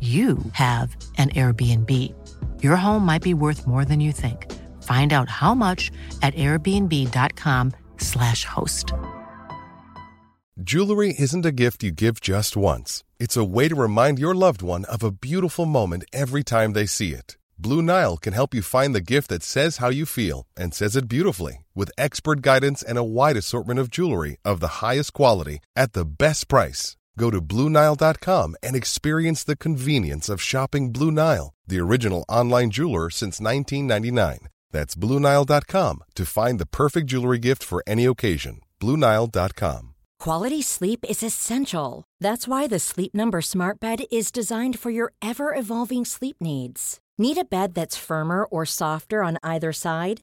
you have an Airbnb. Your home might be worth more than you think. Find out how much at airbnb.com/slash host. Jewelry isn't a gift you give just once. It's a way to remind your loved one of a beautiful moment every time they see it. Blue Nile can help you find the gift that says how you feel and says it beautifully with expert guidance and a wide assortment of jewelry of the highest quality at the best price. Go to BlueNile.com and experience the convenience of shopping Blue Nile, the original online jeweler since 1999. That's BlueNile.com to find the perfect jewelry gift for any occasion. BlueNile.com. Quality sleep is essential. That's why the Sleep Number Smart Bed is designed for your ever evolving sleep needs. Need a bed that's firmer or softer on either side?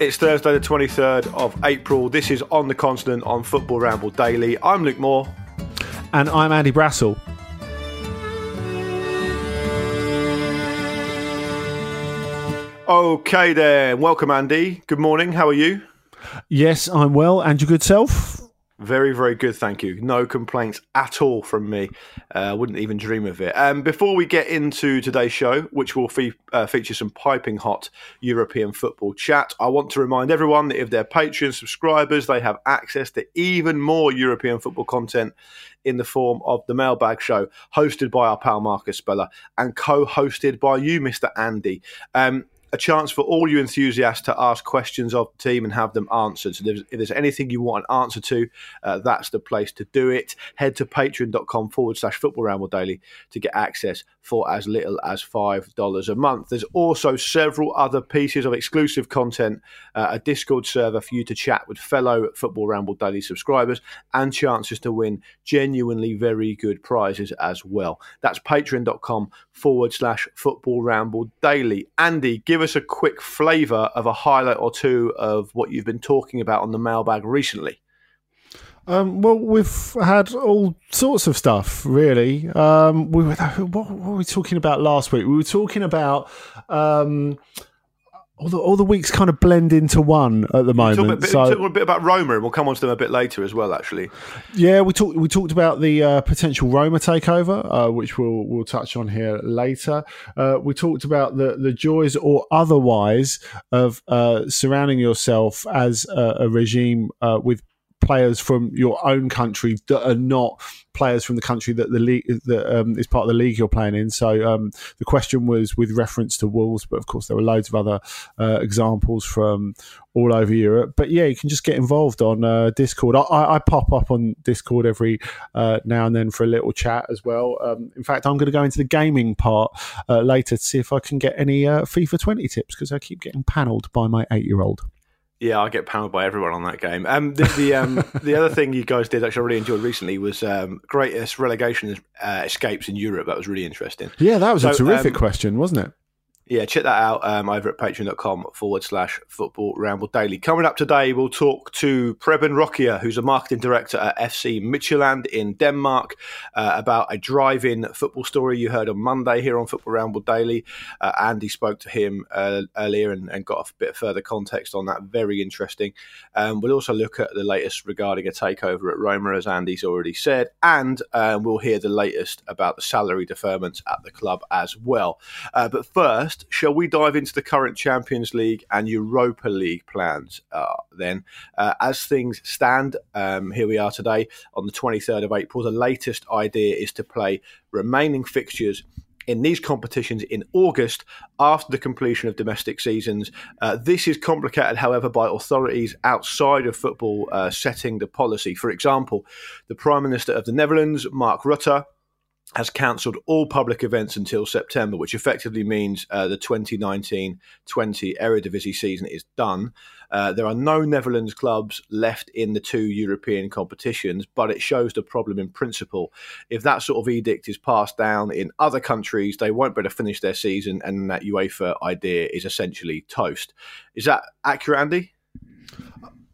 It's Thursday, the 23rd of April. This is On the Continent on Football Ramble Daily. I'm Luke Moore. And I'm Andy Brassel. Okay, then. Welcome, Andy. Good morning. How are you? Yes, I'm well. And your good self? Very, very good. Thank you. No complaints at all from me. Uh, wouldn't even dream of it. Um, before we get into today's show, which will fe- uh, feature some piping hot European football chat, I want to remind everyone that if they're Patreon subscribers, they have access to even more European football content in the form of the Mailbag Show, hosted by our pal Marcus Speller and co hosted by you, Mr. Andy. Um, a chance for all you enthusiasts to ask questions of the team and have them answered. So if there's anything you want an answer to, uh, that's the place to do it. Head to patreon.com forward slash football ramble daily to get access for as little as $5 a month. There's also several other pieces of exclusive content, uh, a Discord server for you to chat with fellow Football Ramble Daily subscribers, and chances to win genuinely very good prizes as well. That's patreon.com forward slash football ramble daily. Andy, give us a quick flavour of a highlight or two of what you've been talking about on the mailbag recently. Um, well, we've had all sorts of stuff, really. Um, we were, what, were we talking about last week? We were talking about um, all the all the weeks kind of blend into one at the moment. Talk a bit, so, talk a bit about Roma, and we'll come on to them a bit later as well. Actually, yeah, we talked we talked about the uh, potential Roma takeover, uh, which we'll we'll touch on here later. Uh, we talked about the the joys or otherwise of uh, surrounding yourself as a, a regime uh, with players from your own country that are not players from the country that the league that um, is part of the league you're playing in. So um, the question was with reference to Wolves, but of course there were loads of other uh, examples from all over Europe. But yeah, you can just get involved on uh, Discord. I, I, pop up on Discord every uh, now and then for a little chat as well. Um, in fact, I'm going to go into the gaming part uh, later to see if I can get any uh, FIFA 20 tips because I keep getting panelled by my eight year old. Yeah, I get pounded by everyone on that game. Um, the the, um, the other thing you guys did actually I really enjoyed recently was um, greatest relegation uh, escapes in Europe. That was really interesting. Yeah, that was so, a terrific um, question, wasn't it? Yeah, check that out um, over at patreon.com forward slash football ramble daily. Coming up today, we'll talk to Preben Rakia, who's a marketing director at FC Midtjylland in Denmark, uh, about a drive in football story you heard on Monday here on Football Ramble Daily. Uh, Andy spoke to him uh, earlier and, and, got a bit of further context on that. Very interesting. Um, we'll also look at the latest regarding a takeover at Roma, as Andy's already said, and um, we'll hear the latest about the salary deferments at the club as well. Uh, but first, shall we dive into the current Champions League and Europa League plans uh, then? Uh, as things stand, um, here we are today on the 23rd of April. The latest idea is to play remaining fixtures in these competitions in August after the completion of domestic seasons. Uh, this is complicated, however, by authorities outside of football uh, setting the policy. For example, the Prime Minister of the Netherlands, Mark Rutte, has cancelled all public events until September, which effectively means uh, the 2019 20 Eredivisie season is done. Uh, there are no Netherlands clubs left in the two European competitions, but it shows the problem in principle. If that sort of edict is passed down in other countries, they won't be able to finish their season, and that UEFA idea is essentially toast. Is that accurate, Andy?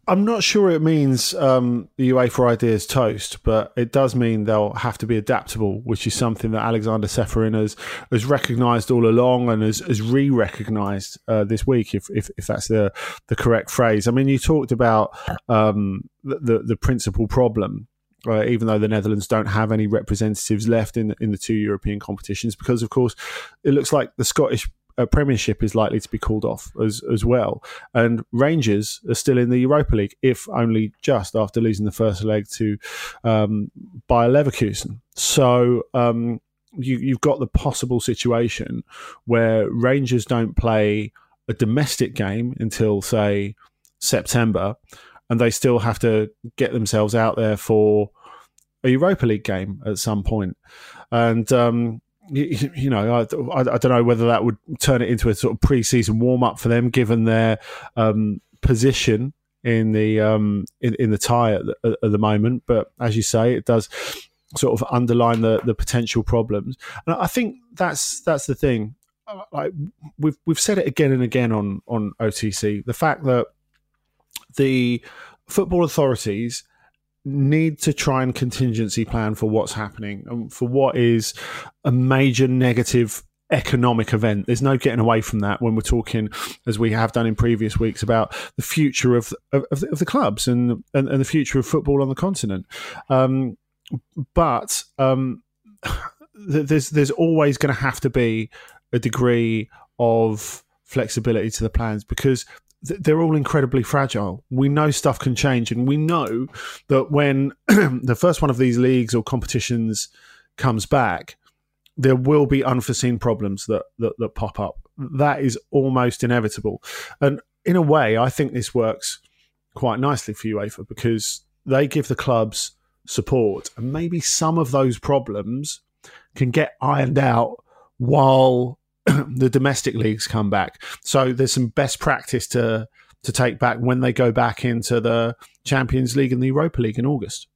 I'm not sure it means um, the UEFA idea is toast, but it does mean they'll have to be adaptable, which is something that Aleksander Ceferin has, has recognised all along and has, has re-recognised uh, this week, if, if, if that's the the correct phrase. I mean, you talked about um, the, the, the principal problem uh, even though the Netherlands don't have any representatives left in in the two European competitions, because of course it looks like the Scottish uh, Premiership is likely to be called off as as well. And Rangers are still in the Europa League, if only just after losing the first leg to um, Bayer Leverkusen. So. Um, you, you've got the possible situation where Rangers don't play a domestic game until, say, September, and they still have to get themselves out there for a Europa League game at some point. And um, you, you know, I, I, I, don't know whether that would turn it into a sort of pre-season warm up for them, given their um, position in the um, in, in the tie at the, at the moment. But as you say, it does sort of underline the the potential problems, and I think that's that's the thing. Like we've we've said it again and again on on OTC, the fact that the football authorities need to try and contingency plan for what's happening and for what is a major negative economic event. There's no getting away from that when we're talking, as we have done in previous weeks, about the future of of, of, the, clubs and, and, and the future of football on the continent. Um, but um, there's there's always going to have to be a degree of flexibility to the plans because they're all incredibly fragile. We know stuff can change, and we know that when the first one of these leagues or competitions comes back, there will be unforeseen problems that, that, that pop up. That is almost inevitable. And in a way, I think this works quite nicely for UEFA because they give the clubs support, and maybe some of those problems can get ironed out while the domestic leagues come back. So there's some best practice to to take back when they go back into the Champions League and the Europa League in August.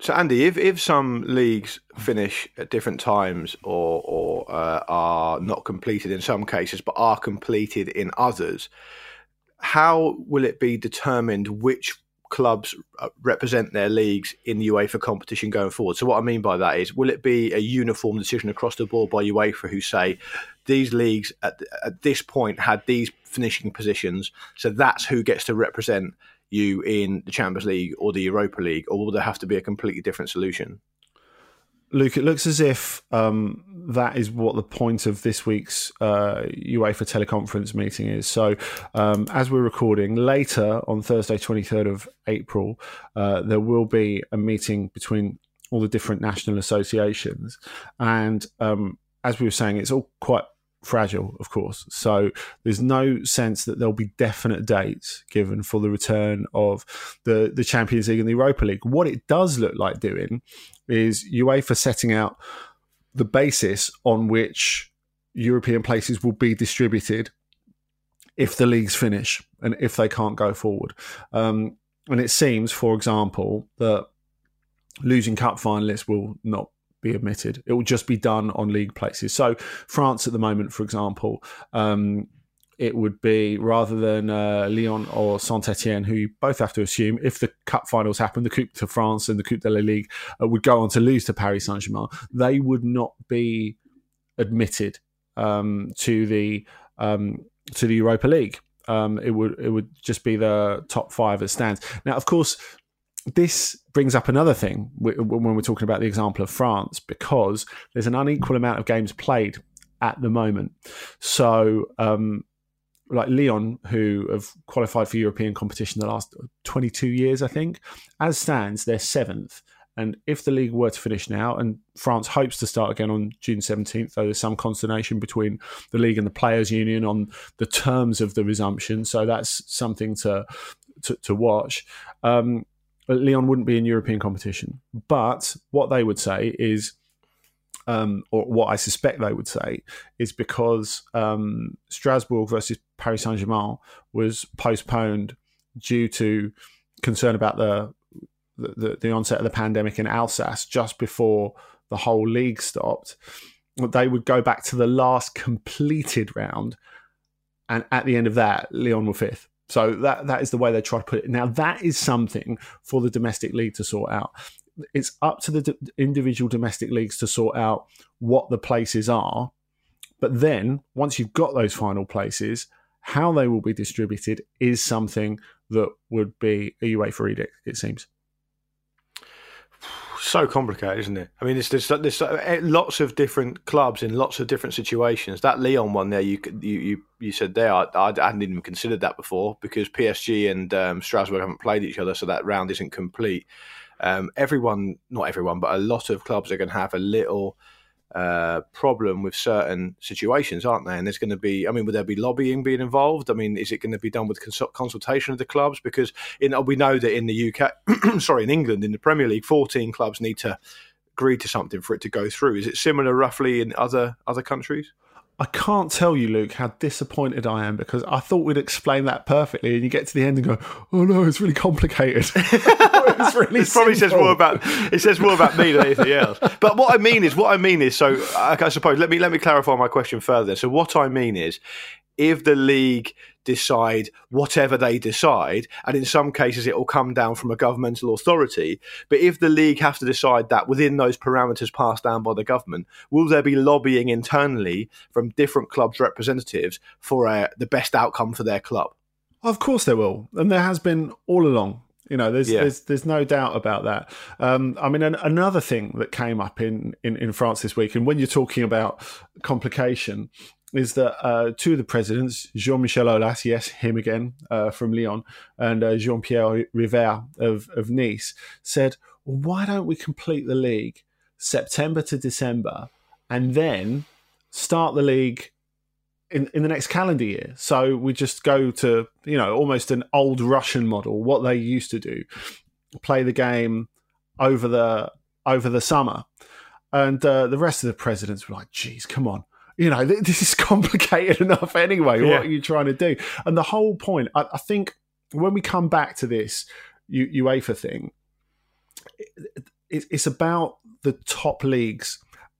So Andy, if, if some leagues finish at different times or or uh, are not completed in some cases but are completed in others, how will it be determined which clubs uh, represent their leagues in the UEFA competition going forward. So what I mean by that is, will it be a uniform decision across the board by UEFA who say these leagues at, at this point had these finishing positions, so that's who gets to represent you in the Champions League or the Europa League, or will there have to be a completely different solution? Luke, it looks as if um, that is what the point of this week's uh, UEFA teleconference meeting is. So, um, as we're recording later on Thursday, 23rd of April, uh, there will be a meeting between all the different national associations. And um, as we were saying, it's all quite fragile, of course. So there's no sense that there'll be definite dates given for the return of the, the Champions League and the Europa League. What it does look like doing is UEFA setting out the basis on which European places will be distributed if the leagues finish and if they can't go forward. Um, and it seems, for example, that losing cup finalists will not be admitted. It will just be done on league places. So France at the moment, for example, um, it would be rather than uh, Lyon or Saint Etienne, who you both have to assume, if the cup finals happen, the Coupe de France and the Coupe de la Ligue uh, would go on to lose to Paris Saint Germain, they would not be admitted um, to the um, to the Europa League. Um, it would it would just be the top five as stands. Now, of course, this brings up another thing when we're talking about the example of France, because there's an unequal amount of games played at the moment. So, um, like Lyon, who have qualified for European competition the last 22 years, I think, as stands, they're seventh. And if the league were to finish now, and France hopes to start again on June 17th, though there's some consternation between the league and the players' union on the terms of the resumption, so that's something to to, to watch. Um, Lyon wouldn't be in European competition, but what they would say is, um, or what I suspect they would say, is because um, Strasbourg versus Paris Saint Germain was postponed due to concern about the the, the onset of the pandemic in Alsace just before the whole league stopped, they would go back to the last completed round, and at the end of that, Lyon were fifth. So that that is the way they try to put it. Now that is something for the domestic league to sort out. It's up to the d- individual domestic leagues to sort out what the places are. But then once you've got those final places, how they will be distributed is something that would be a UEFA edict. It seems so complicated, isn't it? I mean, there's, there's, there's eh, lots of different clubs in lots of different situations. That Lyon one there, you you you, you said there, I, I, hadn't even considered that before because PSG and um, Strasbourg haven't played each other, so that round isn't complete. Um, everyone, not everyone, but a lot of clubs are going to have a little uh, problem with certain situations, aren't they? And there's going to be, I mean, would there be lobbying being involved? I mean, is it going to be done with consultation of the clubs? Because in, we know that in the UK, sorry, in England, in the Premier League, 14 clubs need to agree to something for it to go through. Is it similar roughly in other other countries? I can't tell you, Luke, how disappointed I am because I thought we'd explain that perfectly, and you get to the end and go, "Oh no, it's really complicated." it's really it probably says more about it says more about me than anything else. But what I mean is, what I mean is, so I suppose let me let me clarify my question further. So what I mean is, if the league decide whatever they decide, and in some cases it will come down from a governmental authority. But if the league has to decide that within those parameters passed down by the government, will there be lobbying internally from different clubs' representatives for uh, the best outcome for their club? Of course there will, and there has been all along. You know, there's yeah. there's there's no doubt about that. Um, I mean, an, another thing that came up in, in in France this week, and when you're talking about complication, is that uh, two of the presidents, Jean Michel Aulas, yes, him again uh, from Lyon, and uh, Jean Pierre Rivère of, of Nice, said, well, why don't we complete the league September to December and then start the league in, in the next calendar year? So we just go to, you know, almost an old Russian model, what they used to do, play the game over the over the summer. And uh, the rest of the presidents were like, geez, come on you know, this is complicated enough anyway. Yeah. What are you trying to do? And the whole point, I, I think, when we come back to this U- UEFA thing, it, it, it's about the top leagues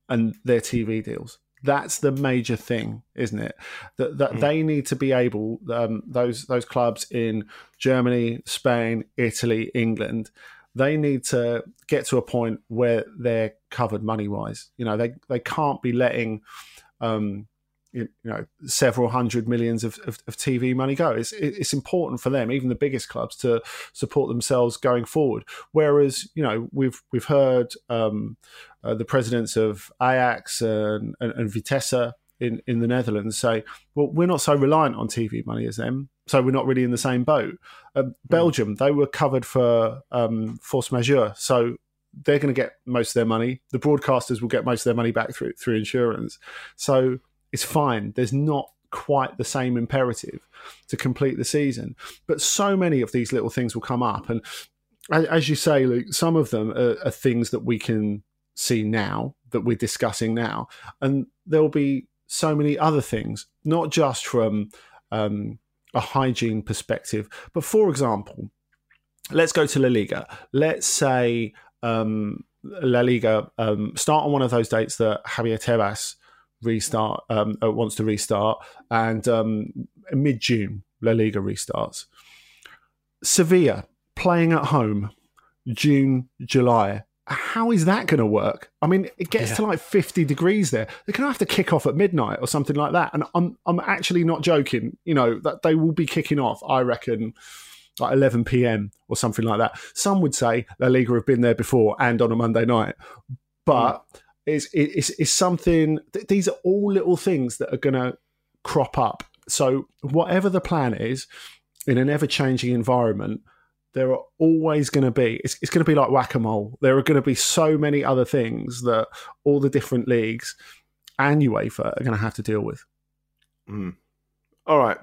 and their TV deals. That's the major thing, isn't it? That that mm. they need to be able um, those those clubs in Germany, Spain, Italy, England. They need to get to a point where they're covered money wise. You know, they they can't be letting um, you, know several hundred millions of, of, of, TV money go. It's it's important for them, even the biggest clubs, to support themselves going forward. Whereas you know we've we've heard um, uh, the presidents of Ajax and, and, and Vitesse in, in the Netherlands say, well, we're not so reliant on TV money as them, so we're not really in the same boat. Uh, Belgium, they were covered for um, force majeure, so they're going to get most of their money. The broadcasters will get most of their money back through through insurance. So it's fine. There's not quite the same imperative to complete the season, but so many of these little things will come up, and as you say, Luke, some of them are, are things that we can see now that we're discussing now, and there'll be so many other things, not just from um, a hygiene perspective, but for example, let's go to La Liga. Let's say um, La Liga um, start on one of those dates that Javier Tebas restart um, uh, wants to restart, and um, mid June La Liga restarts. Sevilla playing at home, June, July. How is that going to work? I mean, it gets yeah. to like 50 degrees there. They're going to have to kick off at midnight or something like that. And I'm, I'm actually not joking. You know, that they will be kicking off, I reckon, like 11 p.m. or something like that. Some would say La Liga have been there before and on a Monday night. But mm. It's, it's, it's something, these are all little things that are going to crop up. So, whatever the plan is, in an ever changing environment, there are always going to be it's, it's going to be like whack-a-mole there are going to be so many other things that all the different leagues and uefa are going to have to deal with mm. all right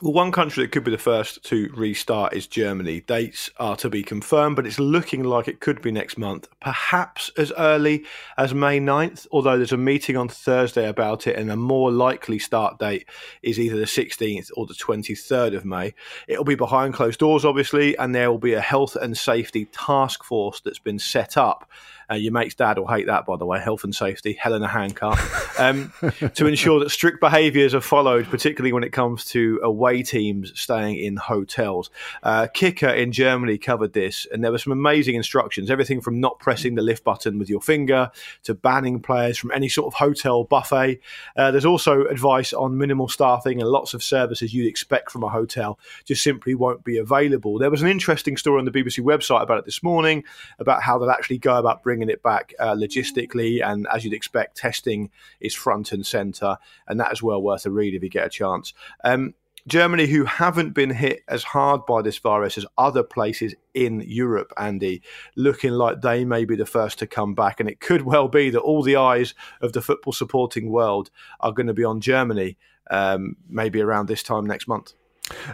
well, one country that could be the first to restart is Germany. Dates are to be confirmed, but it's looking like it could be next month, perhaps as early as May 9th, although there's a meeting on Thursday about it, and a more likely start date is either the 16th or the 23rd of May. It'll be behind closed doors, obviously, and there will be a health and safety task force that's been set up uh, your mate's dad will hate that, by the way. Health and safety, Helena Hancock, um, to ensure that strict behaviours are followed, particularly when it comes to away teams staying in hotels. Uh, Kicker in Germany covered this, and there were some amazing instructions. Everything from not pressing the lift button with your finger to banning players from any sort of hotel buffet. Uh, there's also advice on minimal staffing and lots of services you'd expect from a hotel just simply won't be available. There was an interesting story on the BBC website about it this morning about how they'll actually go about bringing bringing it back uh, logistically. And as you'd expect, testing is front and centre. And that is well worth a read if you get a chance. Um, Germany, who haven't been hit as hard by this virus as other places in Europe, Andy, looking like they may be the first to come back. And it could well be that all the eyes of the football supporting world are going to be on Germany um, maybe around this time next month.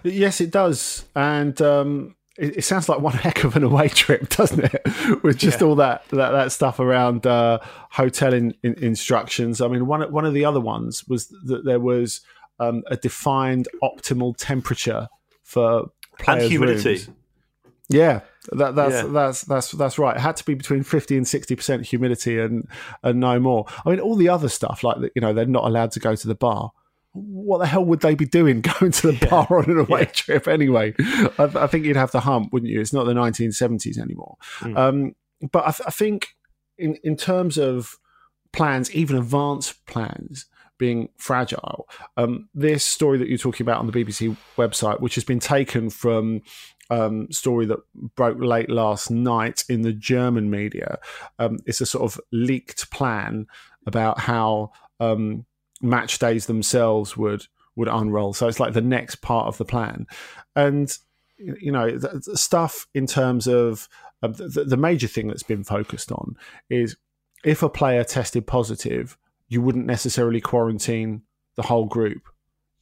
Yes, it does. And um, it, it, sounds like one heck of an away trip, doesn't it? With just yeah. all that, that that stuff around uh, hotel in, in instructions. I mean, one one of the other ones was that there was um, a defined optimal temperature for players' and humidity. Rooms. Yeah, that, that's yeah. that's that's that's right. It had to be between fifty and sixty percent humidity, and and no more. I mean, all the other stuff like you know they're not allowed to go to the bar what the hell would they be doing going to the yeah. bar on an away yeah. trip anyway? I, I, think you'd have the hump, wouldn't you? It's not the 1970s anymore. Mm. Um, but I, th- I, think in, in terms of plans, even advanced plans being fragile, um, this story that you're talking about on the BBC website, which has been taken from um, story that broke late last night in the German media, um, it's a sort of leaked plan about how um, match days themselves would would unroll. So it's like the next part of the plan, and you know the, the stuff in terms of uh, the, the major thing that's been focused on is if a player tested positive, you wouldn't necessarily quarantine the whole group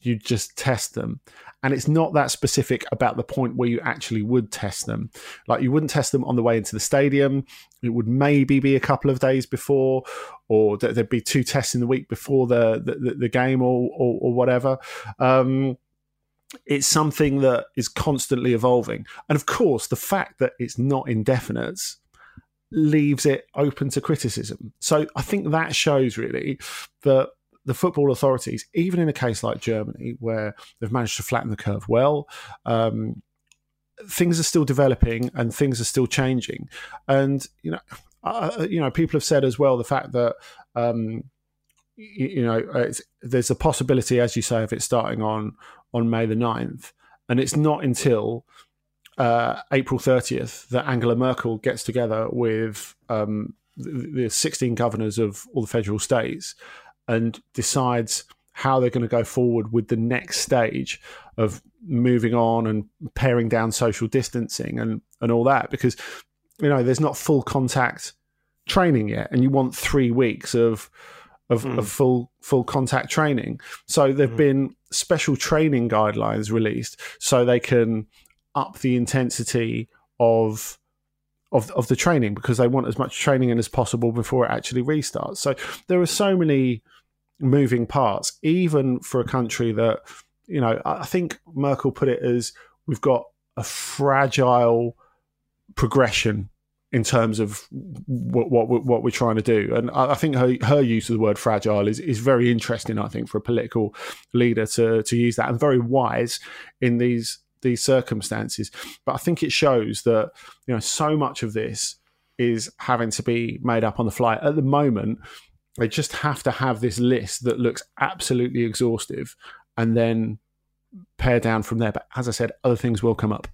you just test them. And it's not that specific about the point where you actually would test them. Like you wouldn't test them on the way into the stadium. It would maybe be a couple of days before, or there'd be two tests in the week before the the, the game or, or, or whatever. Um, it's something that is constantly evolving. And of course, the fact that it's not indefinite leaves it open to criticism. So I think that shows really that the football authorities, even in a case like Germany, where they've managed to flatten the curve well, um, things are still developing and things are still changing. And you know, uh, you know, people have said as well the fact that um, you, you, know there's a possibility, as you say, of it starting on on May the 9th. and it's not until uh, April 30th that Angela Merkel gets together with um, the 16 governors of all the federal states and decides how they're going to go forward with the next stage of moving on and paring down social distancing and, and all that because you know there's not full contact training yet and you want three weeks of of, mm. of full full contact training so there've mm. been special training guidelines released so they can up the intensity of of of the training because they want as much training in as possible before it actually restarts. So there are so many moving parts, even for a country that you know. I think Merkel put it as we've got a fragile progression in terms of what, what what we're trying to do. And I think her her use of the word fragile is is very interesting. I think for a political leader to to use that and very wise in these these circumstances. But I think it shows that you know so much of this is having to be made up on the fly at the moment. They just have to have this list that looks absolutely exhaustive, and then pare down from there. But as I said, other things will come up.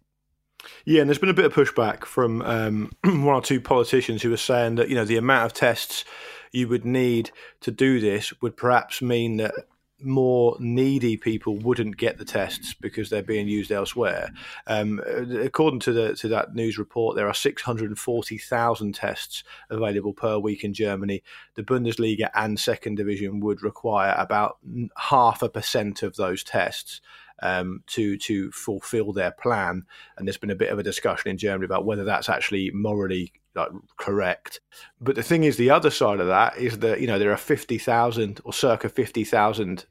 Yeah, and there's been a bit of pushback from um, one or two politicians who are saying that you know the amount of tests you would need to do this would perhaps mean that more needy people wouldn't get the tests because they're being used elsewhere. Um, according to the to that news report, there are 640,000 tests available per week in Germany. The Bundesliga and Second Division would require about half a percent of those tests um, to to fulfil their plan. And there's been a bit of a discussion in Germany about whether that's actually morally like, correct. But the thing is, the other side of that is that you know there are fifty thousand or circa fifty thousand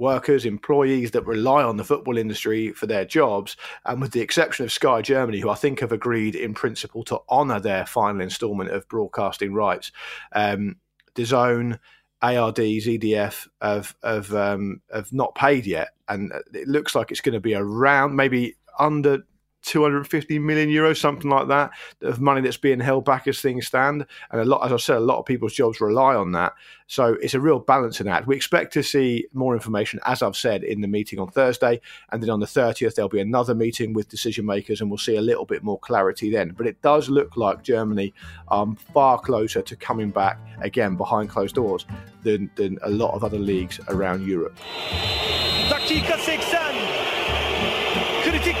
workers, employees that rely on the football industry for their jobs. And with the exception of Sky Germany, who I think have agreed in principle to honour their final instalment of broadcasting rights, um, DAZN ARDs, ZDF have have um, have not paid yet, and it looks like it's going to be around maybe under 250 million euros, something like that, of money that's being held back as things stand. And a lot, as I said, a lot of people's jobs rely on that. So it's a real balancing act. We expect to see more information, as I've said, in the meeting on Thursday. And then on the 30th, there'll be another meeting with decision makers, and we'll see a little bit more clarity then. But it does look like Germany are far closer to coming back again behind closed doors than, than a lot of other leagues around Europe. Dakika 60. Kritik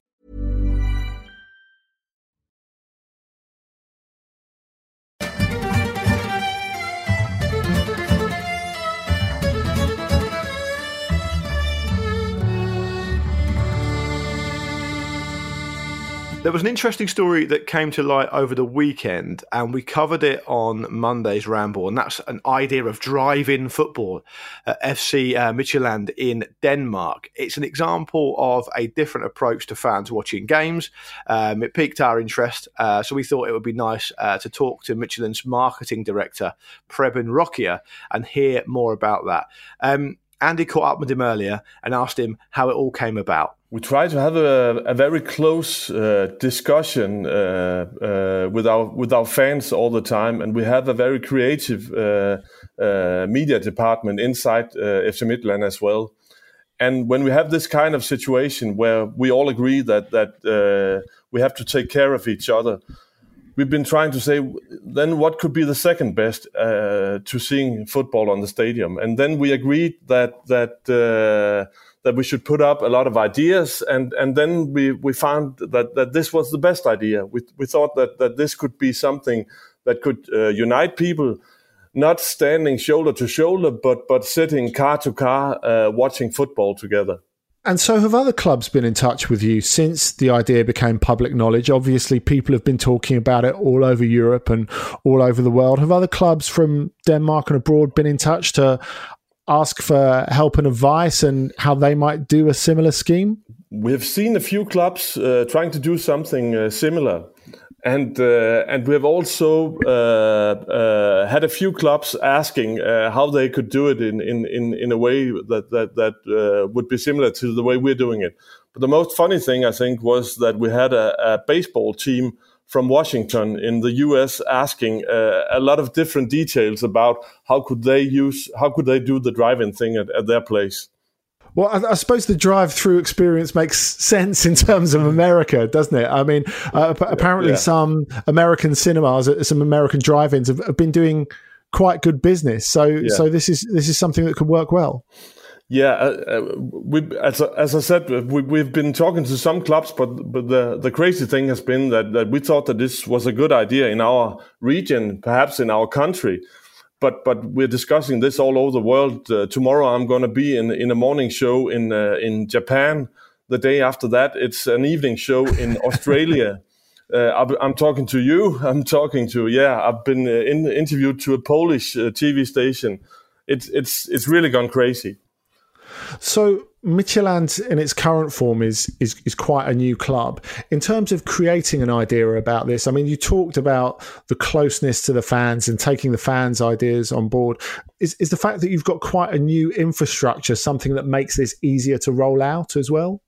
There was an interesting story that came to light over the weekend, and we covered it on Monday's Ramble, and that's an idea of drive-in football at FC uh, in Denmark. It's an example of a different approach to fans watching games. Um, it piqued our interest, uh, so we thought it would be nice uh, to talk to Midtjylland's marketing director, Preben Rockier, and hear more about that. Um, Andy caught up with him earlier and asked him how it all came about we try to have a, a very close uh, discussion uh, uh, with our with our fans all the time, and we have a very creative uh, uh, media department inside FC Midtjylland as well. And when we have this kind of situation where we all agree that that we have to take care of each other, we've been trying to say then what could be the second best uh, to seeing football on the stadium, and then we agreed that that uh, that we should put up a lot of ideas, and and then we we found that that this was the best idea. We we thought that that this could be something that could uh, unite people. Not standing shoulder to shoulder, but but sitting car to car, uh, watching football together. And so, have other clubs been in touch with you since the idea became public knowledge? Obviously, people have been talking about it all over Europe and all over the world. Have other clubs from Denmark and abroad been in touch to ask for help and advice and how they might do a similar scheme? We've seen a few clubs uh, trying to do something uh, similar and uh, and we have also uh, uh, had a few clubs asking uh, how they could do it in in in, in a way that that that uh, would be similar to the way we're doing it. But the most funny thing I think was that we had a, a baseball team from Washington in the U.S. asking uh, a lot of different details about how could they use how could they do the drive-in thing at, at their place. Well, I, I, suppose the drive-through experience makes sense in terms of America, doesn't it? I mean, uh, apparently, yeah. some American cinemas, uh, some American drive-ins, have, have been doing quite good business. So, yeah. so this is this is something that could work well. Yeah, uh, uh we, as, as I said, we, have been talking to some clubs, but but the, the crazy thing has been that, that we thought that this was a good idea in our region, perhaps in our country but but we're discussing this all over the world. Uh, tomorrow, I'm going to be in in a morning show in uh, in Japan. The day after that, it's an evening show in Australia. Uh, I'm talking to you. I'm talking to yeah. I've been uh, in, interviewed to a Polish uh, TV station. It's it's it's really gone crazy. So Midtjylland in its current form is, is is quite a new club. In terms of creating an idea about this, I mean, you talked about the closeness to the fans and taking the fans' ideas on board. Is is the fact that you've got quite a new infrastructure something that makes this easier to roll out as well?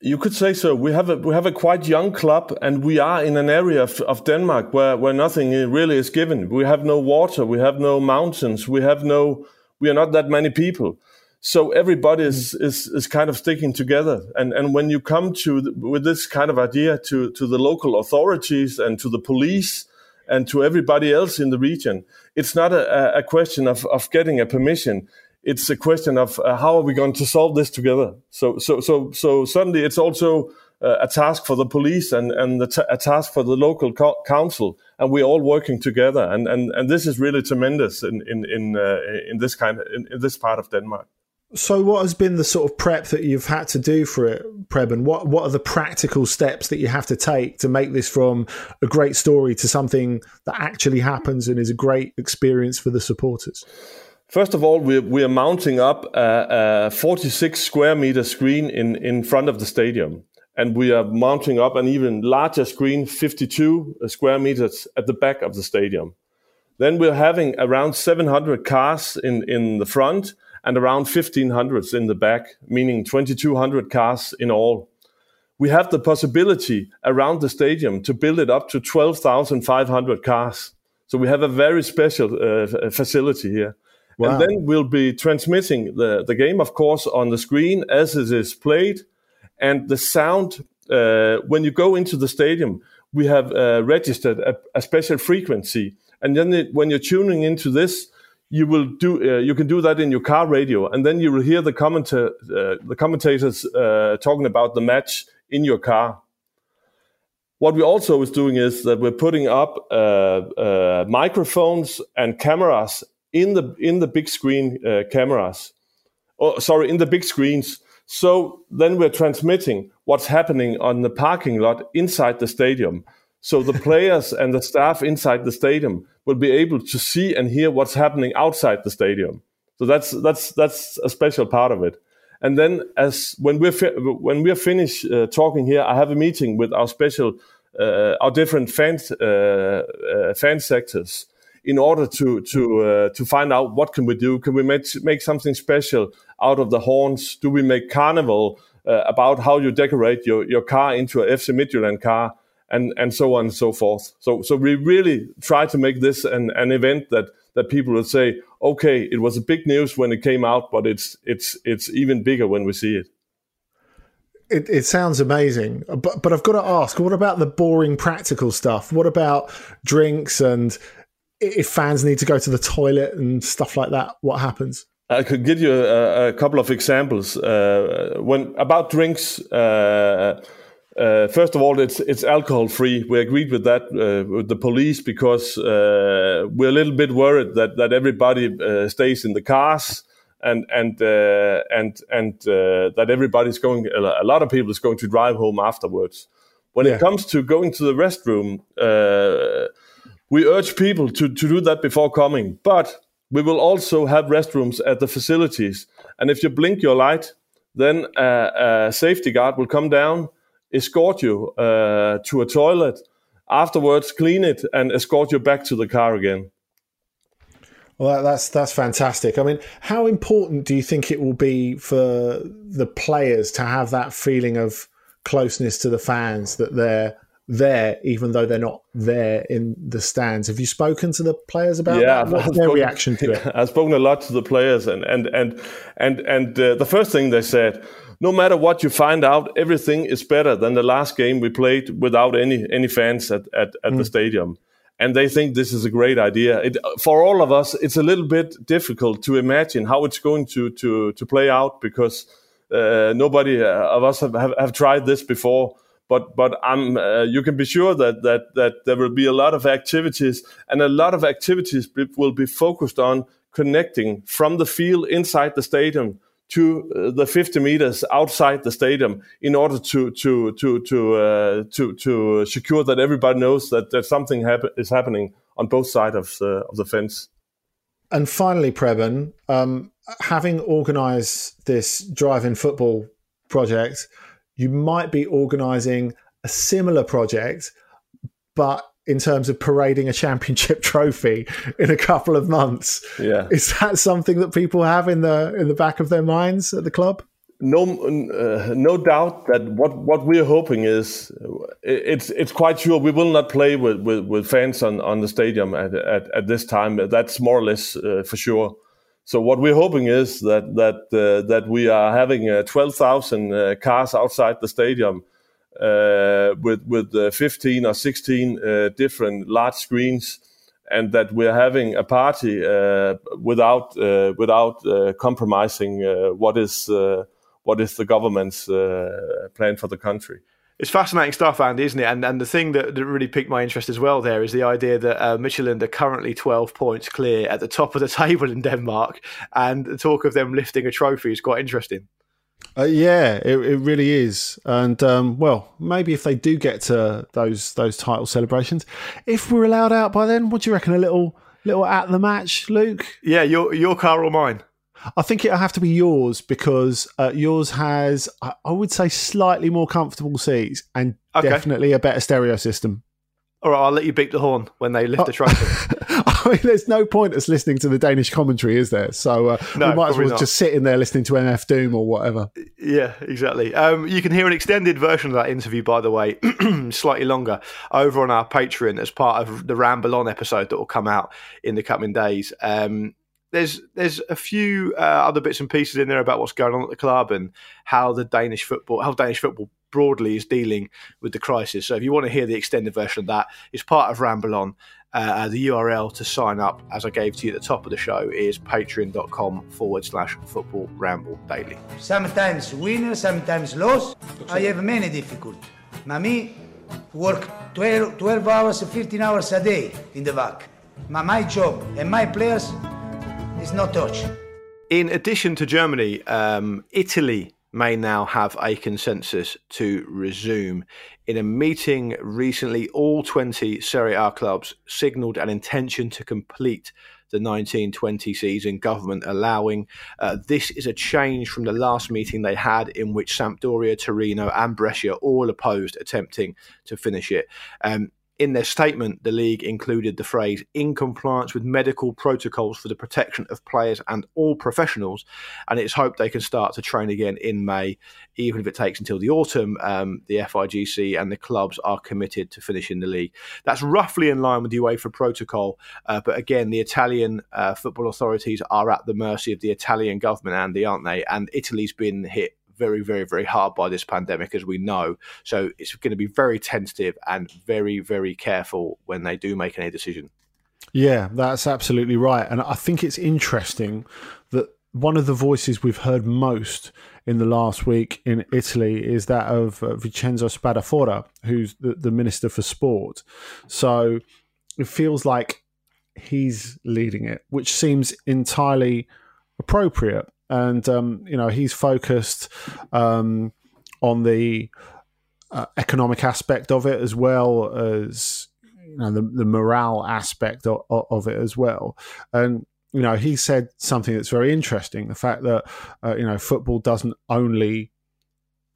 You could say so. We have a we have a quite young club, and we are in an area of, of Denmark where where nothing really is given. We have no water, we have no mountains, we have no we are not that many people so everybody is, mm. is, is kind of sticking together. And and when you come to the, with this kind of idea to to the local authorities and to the police and to everybody else in the region it's not a, a question of of getting a permission. It's a question of uh, how are we going to solve this together? So so so so suddenly it's also uh, a task for the police and and t- a task for the local co- council. And we're all working together. And and and this is really tremendous in in in uh, in this kind of, in, in this part of Denmark so, what has been the sort of prep that you've had to do for it, Preben? What What are the practical steps that you have to take to make this from a great story to something that actually happens and is a great experience for the supporters? First of all, we're, we're mounting up a, a 46 square meter screen in, in front of the stadium. And we are mounting up an even larger screen, 52 square meters at the back of the stadium. Then we're having around 700 cars in, in the front and around 1500s in the back, meaning 2200 cars in all. We have the possibility around the stadium to build it up to 12,500 cars. So we have a very special uh, facility here. Wow. And then we'll be transmitting the, the game, of course, on the screen as it is played. And the sound, uh, when you go into the stadium, we have uh, registered a, a, special frequency. And then it, when you're tuning into this, you will do uh, you can do that in your car radio and then you will hear the commenta- uh, the commentators uh, talking about the match in your car. What we also is doing is that we're putting up uh, uh, microphones and cameras in the in the big screen uh, cameras. Oh sorry in the big screens. So then we're transmitting what's happening on the parking lot inside the stadium so the players and the staff inside the stadium will be able to see and hear what's happening outside the stadium. So that's that's that's a special part of it. And then as when we're fi- when we're finished uh, talking here, I have a meeting with our special uh, our different fan uh, uh, fan sectors in order to to uh, to find out what can we do. Can we make make something special out of the horns? Do we make carnival uh, about how you decorate your your car into a FC Midtjylland car? And and so on and so forth. So so we really try to make this an, an event that that people will say, okay, it was a big news when it came out, but it's it's it's even bigger when we see it. It, it, sounds amazing, but but I've got to ask: what about the boring practical stuff? What about drinks and if fans need to go to the toilet and stuff like that? What happens? I could give you a, a couple of examples. Uh, when about drinks, uh, uh, first of all, it's it's alcohol free. We agreed with that uh, with the police because uh, we're a little bit worried that that everybody uh, stays in the cars and and and and that everybody's going. A lot of people is going to drive home afterwards. When yeah. it comes to going to the restroom, we urge people to to do that before coming, but we will also have restrooms at the facilities. And if you blink your light, then a safety guard will come down, escort you uh, to a toilet, afterwards clean it, and escort you back to the car again. Well, that's that's fantastic. I mean, how important do you think it will be for the players to have that feeling of closeness to the fans that they're there, even though they're not there in the stands. Have you spoken to the players about yeah, that? What's their spoken, reaction to it? I've spoken a lot to the players, and and and and and uh, the first thing they said. No matter what you find out, everything is better than the last game we played without any any fans at at, at mm. the stadium and they think this is a great idea. It, for all of us, it's a little bit difficult to imagine how it's going to to to play out because uh, nobody uh, of us have, have, have, tried this before but but I'm uh, you can be sure that that that there will be a lot of activities and a lot of activities will be focused on connecting from the field inside the stadium to uh, the 50 meters outside the stadium in order to to to to uh, to to secure that everybody knows that that something hap- is happening on both sides of the of the fence. And finally, Preben, um, having organised this drive-in football project you might be organizing a similar project, but in terms of parading a championship trophy in a couple of months. Yeah. Is that something that people have in the in the back of their minds at the club? No, uh, no doubt that what, what we're hoping is it's it's quite sure we will not play with, with, with fans on, on the stadium at, at, at this time. That's more or less uh, for sure. So what we're hoping is that that uh, that we are having uh, 12,000 uh, cars outside the stadium with with uh, 15 or 16 uh, different large screens, and that we're having a party without without compromising what is what is the government's plan for the country it's fascinating stuff, Andy, isn't it? And and the thing that, that really piqued my interest as well there is the idea that uh, Midtjylland are currently 12 points clear at the top of the table in Denmark, and the talk of them lifting a trophy is quite interesting. Uh, yeah, it, it really is, and um, well, maybe if they do get to those those title celebrations, if we're allowed out by then, what do you reckon? A little little at the match, Luke? Yeah, your your car or mine? I think it'll have to be yours because uh, yours has, I would say, slightly more comfortable seats and okay. definitely a better stereo system. All right, I'll let you beep the horn when they lift the trophy. I mean, there's no point us listening to the Danish commentary, is there? So uh, no, we might as well not. just sit in there listening to MF Doom or whatever. Yeah, exactly. Um, you can hear an extended version of that interview, by the way, slightly longer, over on our Patreon as part of the Ramble On episode that will come out in the coming days. Um, there's there's a few uh, other bits and pieces in there about what's going on at the club and how the Danish football, how Danish football broadly is dealing with the crisis. So if you want to hear the extended version of that, it's part of Ramble On. Uh, the URL to sign up, as I gave to you at the top of the show, is patreon.com forward slash football ramble daily. Sometimes winner, sometimes loss. I have many difficulties. me work 12, 12 hours, 15 hours a day in the back. My, my job and my players is not Dutch. In addition to Germany, um, Italy may now have a consensus to resume. In a meeting recently, all 20 Serie A clubs signalled an intention to complete the 1920 season, government allowing. Uh, this is a change from the last meeting they had, in which Sampdoria, Torino, and Brescia all opposed attempting to finish it. Um, in their statement, the league included the phrase in compliance with medical protocols for the protection of players and all professionals. And it's hoped they can start to train again in May, even if it takes until the autumn. Um, the FIGC and the clubs are committed to finishing the league. That's roughly in line with the UEFA protocol. Uh, but again, the Italian uh, football authorities are at the mercy of the Italian government, Andy, aren't they? And Italy's been hit very, very, very hard by this pandemic, as we know. So it's going to be very tentative and very, very careful when they do make any decision. Yeah, that's absolutely right. And I think it's interesting that one of the voices we've heard most in the last week in Italy is that of uh, Vincenzo Spadafora, who's the, the Minister for Sport. So it feels like he's leading it, which seems entirely appropriate. And, um, you know, he's focused um, on the uh, economic aspect of it as well as you know, the, the morale aspect of, of, it as well. And you know, he said something that's very interesting: the fact that uh, you know football doesn't only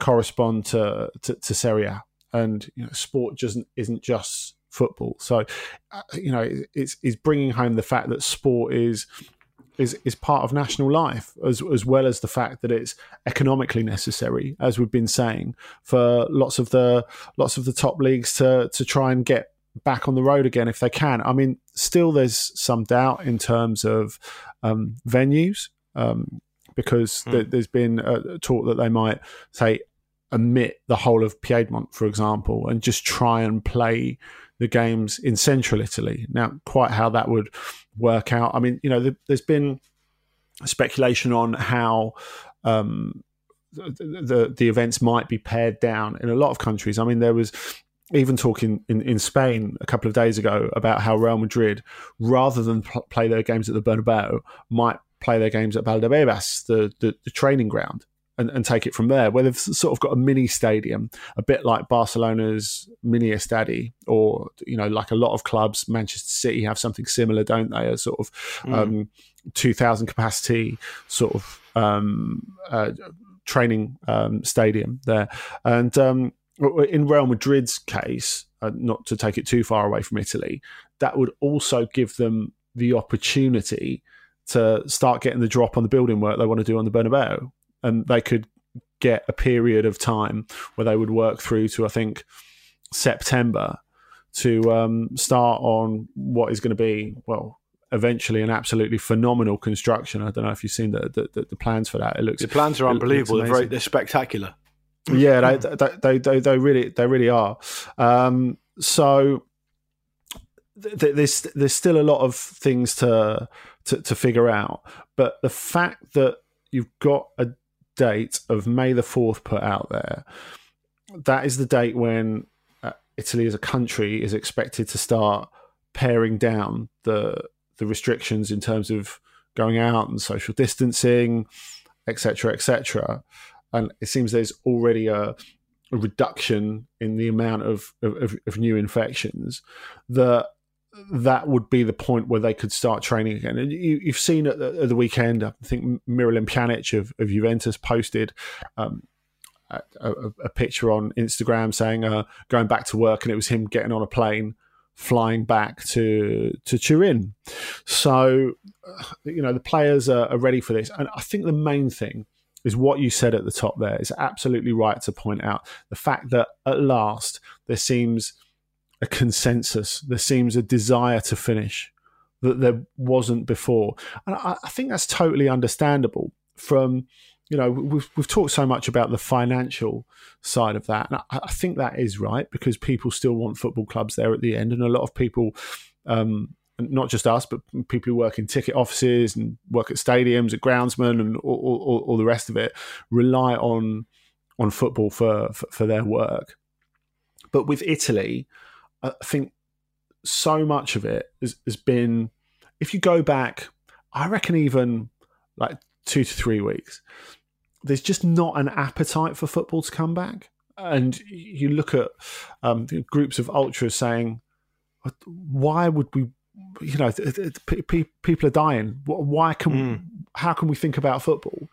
correspond to to, to Serie A, and you know, sport just isn't just football. So, uh, you know, it's it's bringing home the fact that sport is is is part of national life as as well as the fact that it's economically necessary as we've been saying for lots of the lots of the top leagues to to try and get back on the road again if they can. I mean, still there's some doubt in terms of um, venues um, because mm. th- there's been a talk that they might say omit the whole of Piedmont, for example, and just try and play the games in central Italy. Now, quite how that would work out, I mean, you know, the, there's been speculation on how. Um, the, the, the events might be pared down in a lot of countries. I mean, there was even talking in, in Spain a couple of days ago about how Real Madrid, rather than pl- play their games at the Bernabeu, might play their games at Valdebebas, the, the, the training ground, and, and, take it from there, where they've sort of got a mini stadium, a bit like Barcelona's mini estadi, or you know, like a lot of clubs, Manchester City have something similar, don't they? A sort of mm. um, two thousand capacity sort of um, uh, training um, stadium there, and um, in Real Madrid's case, uh, not to take it too far away from Italy, that would also give them the opportunity to start getting the drop on the building work they want to do on the Bernabeu, and they could get a period of time where they would work through to I think September to um, start on what is going to be well eventually an absolutely phenomenal construction. I don't know if you've seen the the, the plans for that. It looks the plans are unbelievable. They're, very, they're spectacular yeah, they, they, they, they, really, they really are. Um, so th- there's there's still a lot of things to, to to figure out, but the fact that you've got a date of May the fourth put out there, that is the date when uh, Italy as a country is expected to start paring down the the restrictions in terms of going out and social distancing, etc., etc and it seems there's already a, a reduction in the amount of, of, of, new infections that that would be the point where they could start training again. And you, have seen at the, at the, weekend, I think Miralem Pjanic of, of Juventus posted um, a, a, picture on Instagram saying uh, going back to work, and it was him getting on a plane flying back to to Turin. So, you know, the players are, are ready for this, and I think the main thing is what you said at the top There is absolutely right to point out the fact that at last there seems a consensus, there seems a desire to finish that there wasn't before. And I, I think that's totally understandable from you know we've we've talked so much about the financial side of that, and I, I, think that is right because people still want football clubs there at the end, and a lot of people um, not just us, but people who work in ticket offices and work at stadiums, at groundsmen, and all, all, all the rest of it, rely on on football for, for, for their work. But with Italy, I think so much of it has, has been, if you go back, I reckon even like two to three weeks, there's just not an appetite for football to come back. And you look at um, groups of ultras saying, why would we you know, people are dying. Why can? Mm. How can we think about football?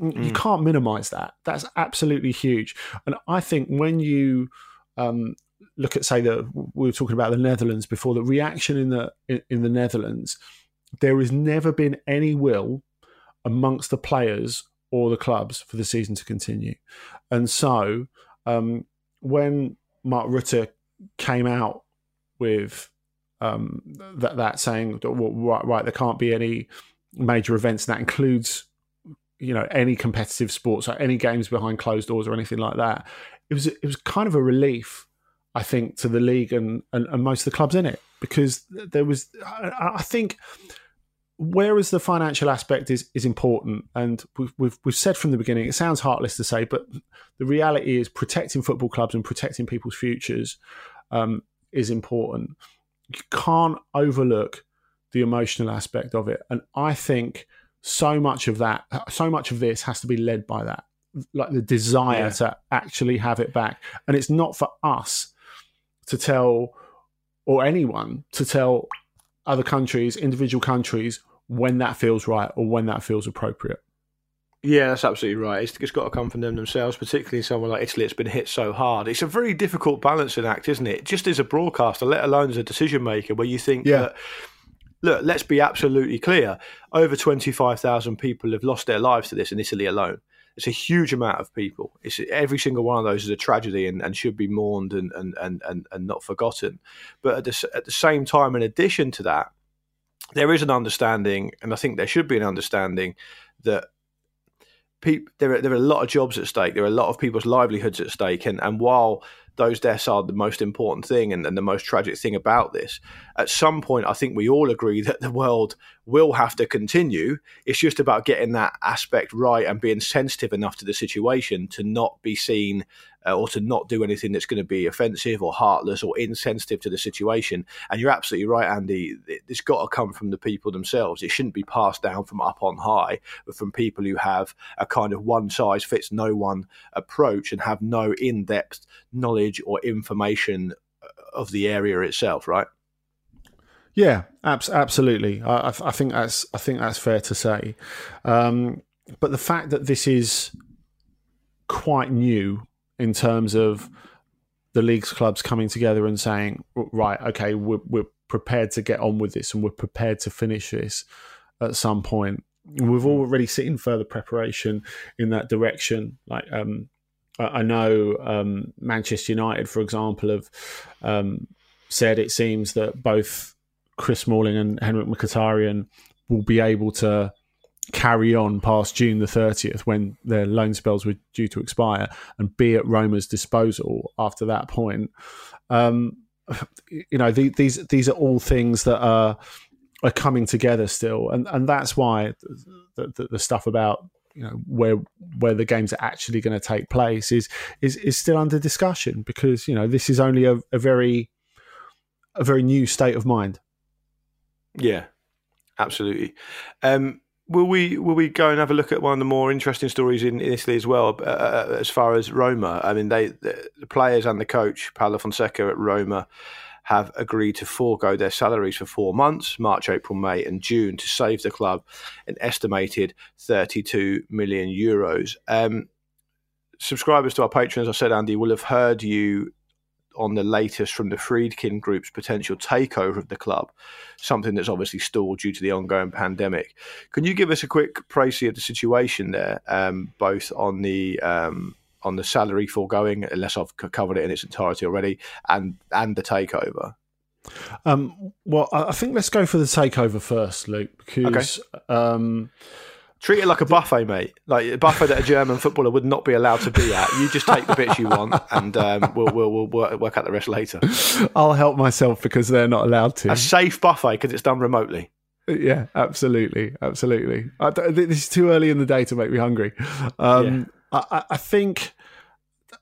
Mm. You can't minimize that. That's absolutely huge. And I think when you um, look at, say, that we were talking about the Netherlands before, the reaction in the in, in the Netherlands, there has never been any will amongst the players or the clubs for the season to continue. And so, um, when Mark Rutte came out with um, that that saying right, right, there can't be any major events, and that includes you know any competitive sports or any games behind closed doors or anything like that. It was it was kind of a relief, I think, to the league and and, and most of the clubs in it because there was I, I think whereas the financial aspect is is important, and we've, we've we've said from the beginning, it sounds heartless to say, but the reality is protecting football clubs and protecting people's futures um, is important. You can't overlook the emotional aspect of it, and I think so much of that, so much of this has to be led by that, like the desire yeah. to actually have it back, and it's not for us to tell or anyone to tell other countries, individual countries, when that feels right or when that feels appropriate. Yeah, that's absolutely right. It's, it's got to come from them themselves, particularly in someone like Italy. It's been hit so hard. It's a very difficult balancing act, isn't it? Just as a broadcaster, let alone as a decision maker, where you think yeah. that look, let's be absolutely clear. Over 25,000 people have lost their lives to this in Italy alone. It's a huge amount of people. It's every single one of those is a tragedy and, and should be mourned and, and, and, and, and not forgotten. But at the, at the same time, in addition to that, there is an understanding, and I think there should be an understanding that people, there are, there are a lot of jobs at stake. There are a lot of people's livelihoods at stake, and and while those deaths are the most important thing and, and, the most tragic thing about this. At some point, I think we all agree that the world will have to continue. It's just about getting that aspect right and being sensitive enough to the situation to not be seen uh, or to not do anything that's going to be offensive or heartless or insensitive to the situation. And you're absolutely right, Andy. It's got to come from the people themselves. It shouldn't be passed down from up on high, but from people who have a kind of one size fits no one approach and have no in depth knowledge or information uh, of the area itself, right? Yeah, abs- absolutely. I, I, think that's I think that's fair to say. Um, but the fact that this is quite new in terms of the league's clubs coming together and saying, right, okay, we're, we're prepared to get on with this and we're prepared to finish this at some point. We've already seen further preparation in that direction. Like, um, I know um, Manchester United, for example, have um, said it seems that both Chris Smalling and Henrik Mkhitaryan will be able to carry on past June the 30th when their loan spells were due to expire and be at Roma's disposal after that point. Um, you know, the, these these are all things that are are coming together still, and and that's why the, the, the stuff about you know where where the games are actually going to take place is is is still under discussion because you know this is only a, a very a very new state of mind. Yeah, absolutely. Um, will we will we go and have a look at one of the more interesting stories in, in Italy as well, uh, uh as far as Roma? I mean, they the, the, players and the coach Paulo Fonseca at Roma have agreed to forego their salaries for four months, March, April, May, and June, to save the club an estimated 32 million euros. Um, subscribers to our Patreon, I said, Andy, will have heard you on the latest from the Friedkin Group's potential takeover of the club, something that's obviously stalled due to the ongoing pandemic. Can you give us a quick précis of the situation there, um, both on the um, on the salary foregoing, unless I've covered it in its entirety already, and and the takeover? Um, well, I think let's go for the takeover first, Luke, because okay. Treat it like a buffet, mate. Like a buffet that a German footballer would not be allowed to be at. You just take the bits you want, and um, we'll, we'll, we'll work, work out the rest later. I'll help myself because they're not allowed to. A safe buffet because it's done remotely. Yeah, absolutely, absolutely. this is too early in the day to make me hungry. Um, yeah. I, I, think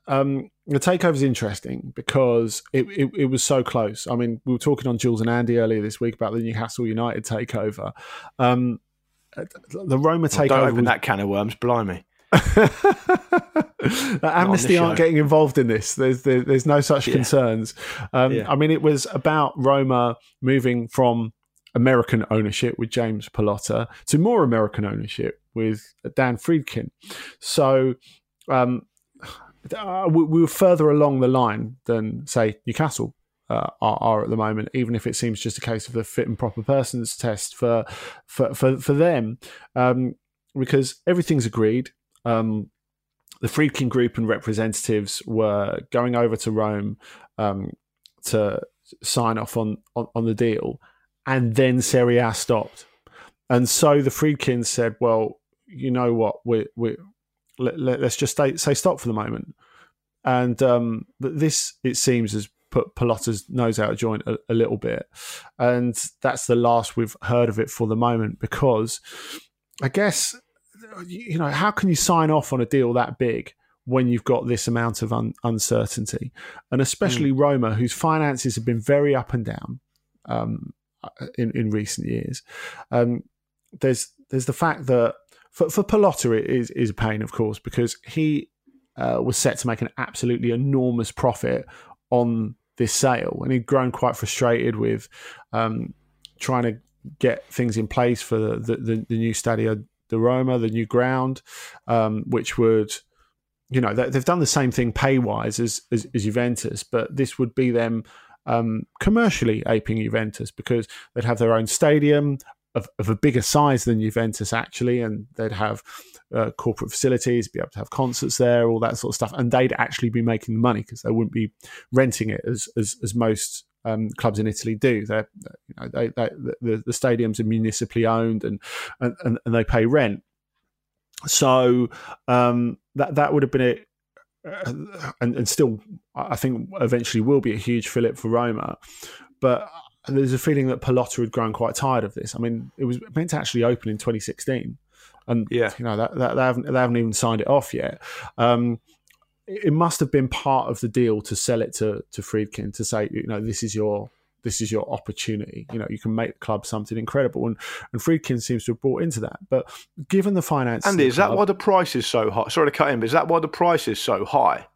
um, the takeover is interesting because it, it, it, was so close. I mean, we were talking on Jules and Andy earlier this week about the Newcastle United takeover. Um, the Roma takeover. Well, don't open was... that can of worms, blimey. Amnesty aren't getting involved in this. There's there, there's no such yeah. concerns. Um, yeah. I mean, it was about Roma moving from American ownership with James Pallotta to more American ownership with Dan Friedkin. So um, uh, we, we were further along the line than say Newcastle uh, are, are, at the moment, even if it seems just a case of the fit and proper persons test for for for, for them, um, because everything's agreed. Um, the Friedkin Group and representatives were going over to Rome um, to sign off on, on, on the deal, and then Serie A stopped, and so the Friedkins said, "Well, you know what, we we let, us just stay, say stop for the moment. And um, this, it seems, has put Pallotta's nose out of joint a, a little bit, and that's the last we've heard of it for the moment. Because I guess you know how can you sign off on a deal that big? when you've got this amount of un- uncertainty, and especially mm. Roma, whose finances have been very up and down um, in in recent years. Um, there's there's the fact that for for Pallotta it is is a pain, of course, because he uh, was set to make an absolutely enormous profit on this sale, and he'd grown quite frustrated with um, trying to get things in place for the the, the, the new Stadio the Roma, the new ground, um, which would you know they've done the same thing pay wise as, as, as Juventus, but this would be them um, commercially aping Juventus because they'd have their own stadium of, of, a bigger size than Juventus actually, and they'd have uh, corporate facilities, be able to have concerts there, all that sort of stuff, and they'd actually be making the money because they wouldn't be renting it as as, as most um, clubs in Italy do. They're, you know, they, they, the, the stadiums are municipally owned and, and, and they pay rent. So um, that that would have been it, uh, and, and still, I think eventually will be a huge fillip for Roma. But there's a feeling that Pallotta had grown quite tired of this. I mean, it was meant to actually open in 2016, and yeah, you know that, that they haven't they haven't even signed it off yet. Um, it must have been part of the deal to sell it to to Friedkin to say, you know, this is your this is your opportunity. You know, you can make the club something incredible, and and Friedkin seems to have bought into that. But given the finance, and is club, that why the price is so high? Sorry to cut in, but is that why the price is so high?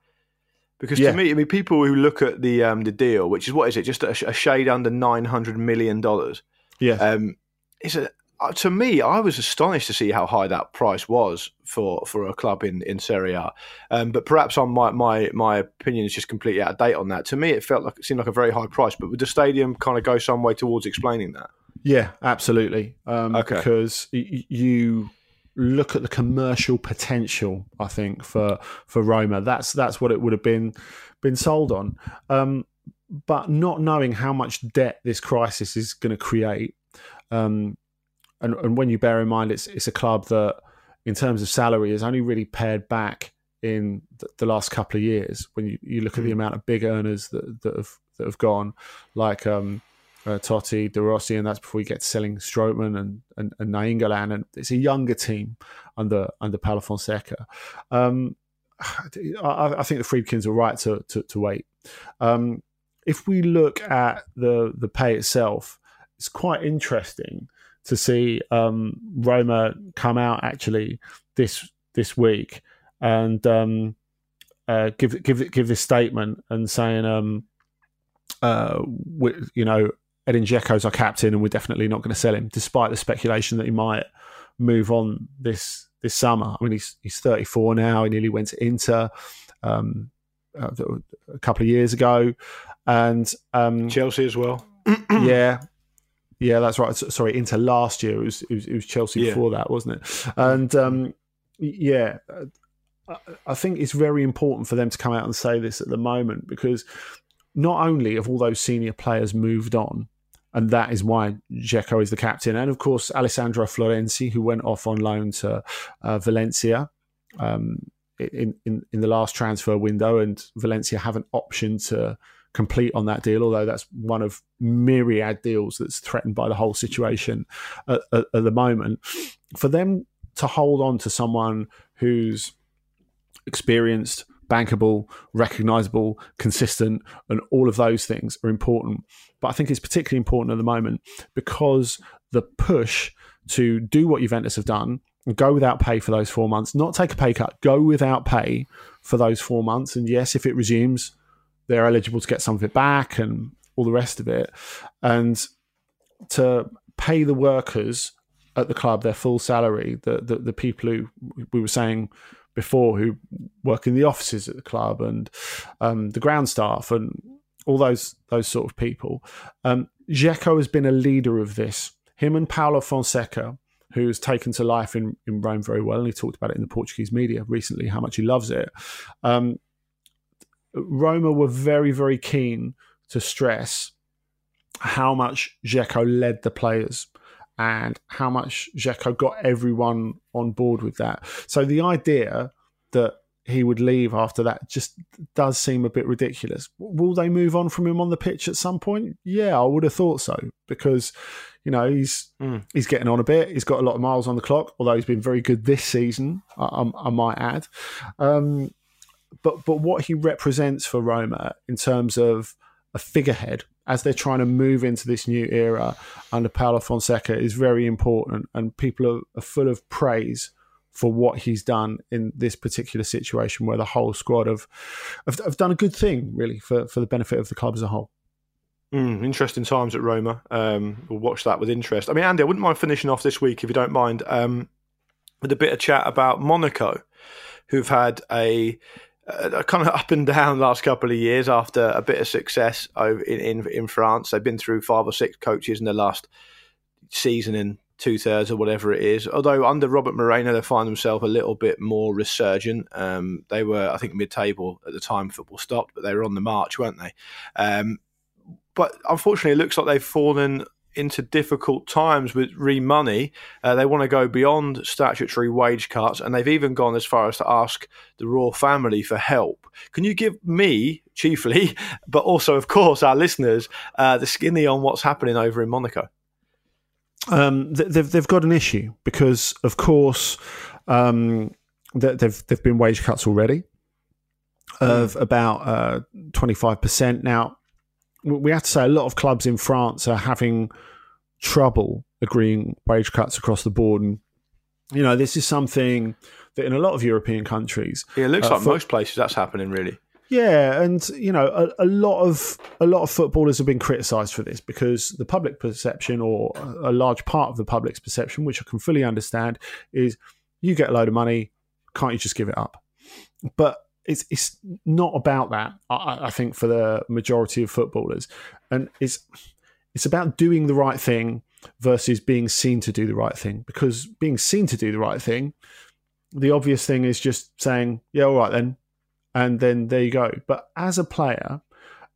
Because yeah. to me, I mean, people who look at the um, the deal, which is what is it, just a, a shade under nine hundred million dollars. Yeah, um, it's a to me, I was astonished to see how high that price was for, for a club in, in Serie A. Um, but perhaps on my, my my opinion is just completely out of date on that. To me, it felt like it seemed like a very high price. But would the stadium kind of go some way towards explaining that? Yeah, absolutely. Um, okay. Because y- you look at the commercial potential, I think for for Roma. That's that's what it would have been been sold on. Um, but not knowing how much debt this crisis is going to create. Um, and, and when you bear in mind it's it's a club that in terms of salary has only really pared back in the, the last couple of years when you, you look at the hmm. amount of big earners that, that have that have gone like um, uh, Totti, De Rossi, and that's before you get to selling Strootman and and, and Nainggolan, and it's a younger team under under Paulo Fonseca. Um, I, I, think the Friedkins are right to to, to wait. Um, if we look at the the pay itself, it's quite interesting to see um, Roma come out actually this this week and um, uh, give give give this statement and saying, um, uh, we, you know, Edin Dzeko's our captain, and we're definitely not going to sell him, despite the speculation that he might move on this this summer. I mean, he's he's 34 now. He nearly went to Inter um, uh, a couple of years ago, and um, Chelsea as well. yeah, yeah, that's right. Sorry, into last year it was it was, it was Chelsea yeah. before that, wasn't it? And um, yeah, I think it's very important for them to come out and say this at the moment because not only have all those senior players moved on, and that is why Dzeko is the captain, and of course Alessandro Florenzi, who went off on loan to uh, Valencia. Um, in, in in the last transfer window, and Valencia have an option to complete on that deal, although that's one of myriad deals that's threatened by the whole situation at, at, at the moment. For them to hold on to someone who's experienced, bankable, recognizable, consistent, and all of those things are important. But I think it's particularly important at the moment because the push to do what Juventus have done and go without pay for those four months, not take a pay cut, go without pay for those four months. And yes, if it resumes, they're eligible to get some of it back and all the rest of it. And to pay the workers at the club their full salary, the, the, the people who we were saying before who work in the offices at the club and um, the ground staff and all those those sort of people. Um, has been a leader of this. Him and Paulo Fonseca, who's taken to life in, in Rome very well, and he talked about it in the Portuguese media recently, how much he loves it. Um, Roma were very, very keen to stress how much Dzeko led the players and how much Dzeko got everyone on board with that. So the idea that he would leave after that just does seem a bit ridiculous. Will they move on from him on the pitch at some point? Yeah, I would have thought so because you know he's mm. he's getting on a bit. He's got a lot of miles on the clock, although he's been very good this season. I, I, I might add. Um, but but what he represents for Roma in terms of a figurehead as they're trying to move into this new era under Paulo Fonseca is very important, and people are, are full of praise for what he's done in this particular situation, where the whole squad have have, have done a good thing, really, for for the benefit of the club as a whole. Mm, interesting times at Roma. Um, we'll watch that with interest. I mean, Andy, I wouldn't mind finishing off this week if you don't mind um, with a bit of chat about Monaco, who've had a uh, kind of up and down last couple of years after a bit of success over in, in, in France. They've been through five or six coaches in the last season and two thirds or whatever it is. Although under Robert Moreno, they find themselves a little bit more resurgent. Um, they were, I think, mid table at the time football stopped, but they were on the march, weren't they? Um, but unfortunately, it looks like they've fallen into difficult times with re money. Uh, they want to go beyond statutory wage cuts, and they've even gone as far as to ask the royal family for help. Can you give me, chiefly, but also, of course, our listeners, uh, the skinny on what's happening over in Monaco? Um, they've they've got an issue because, of course, um, they've they've been wage cuts already of about uh, twenty five percent. Now, we have to say a lot of clubs in France are having trouble agreeing wage cuts across the board, and you know this is something that in a lot of European countries, yeah, it looks uh, like most places that's happening really. Yeah, and you know a, a, lot of a lot of footballers have been criticised for this because the public perception, or a large part of the public's perception, which I can fully understand, is you get a load of money, can't you just give it up? But it's it's not about that. I, I, think for the majority of footballers, and it's it's about doing the right thing versus being seen to do the right thing. Because being seen to do the right thing, the obvious thing is just saying, "Yeah, all right then," and then there you go. But as a player,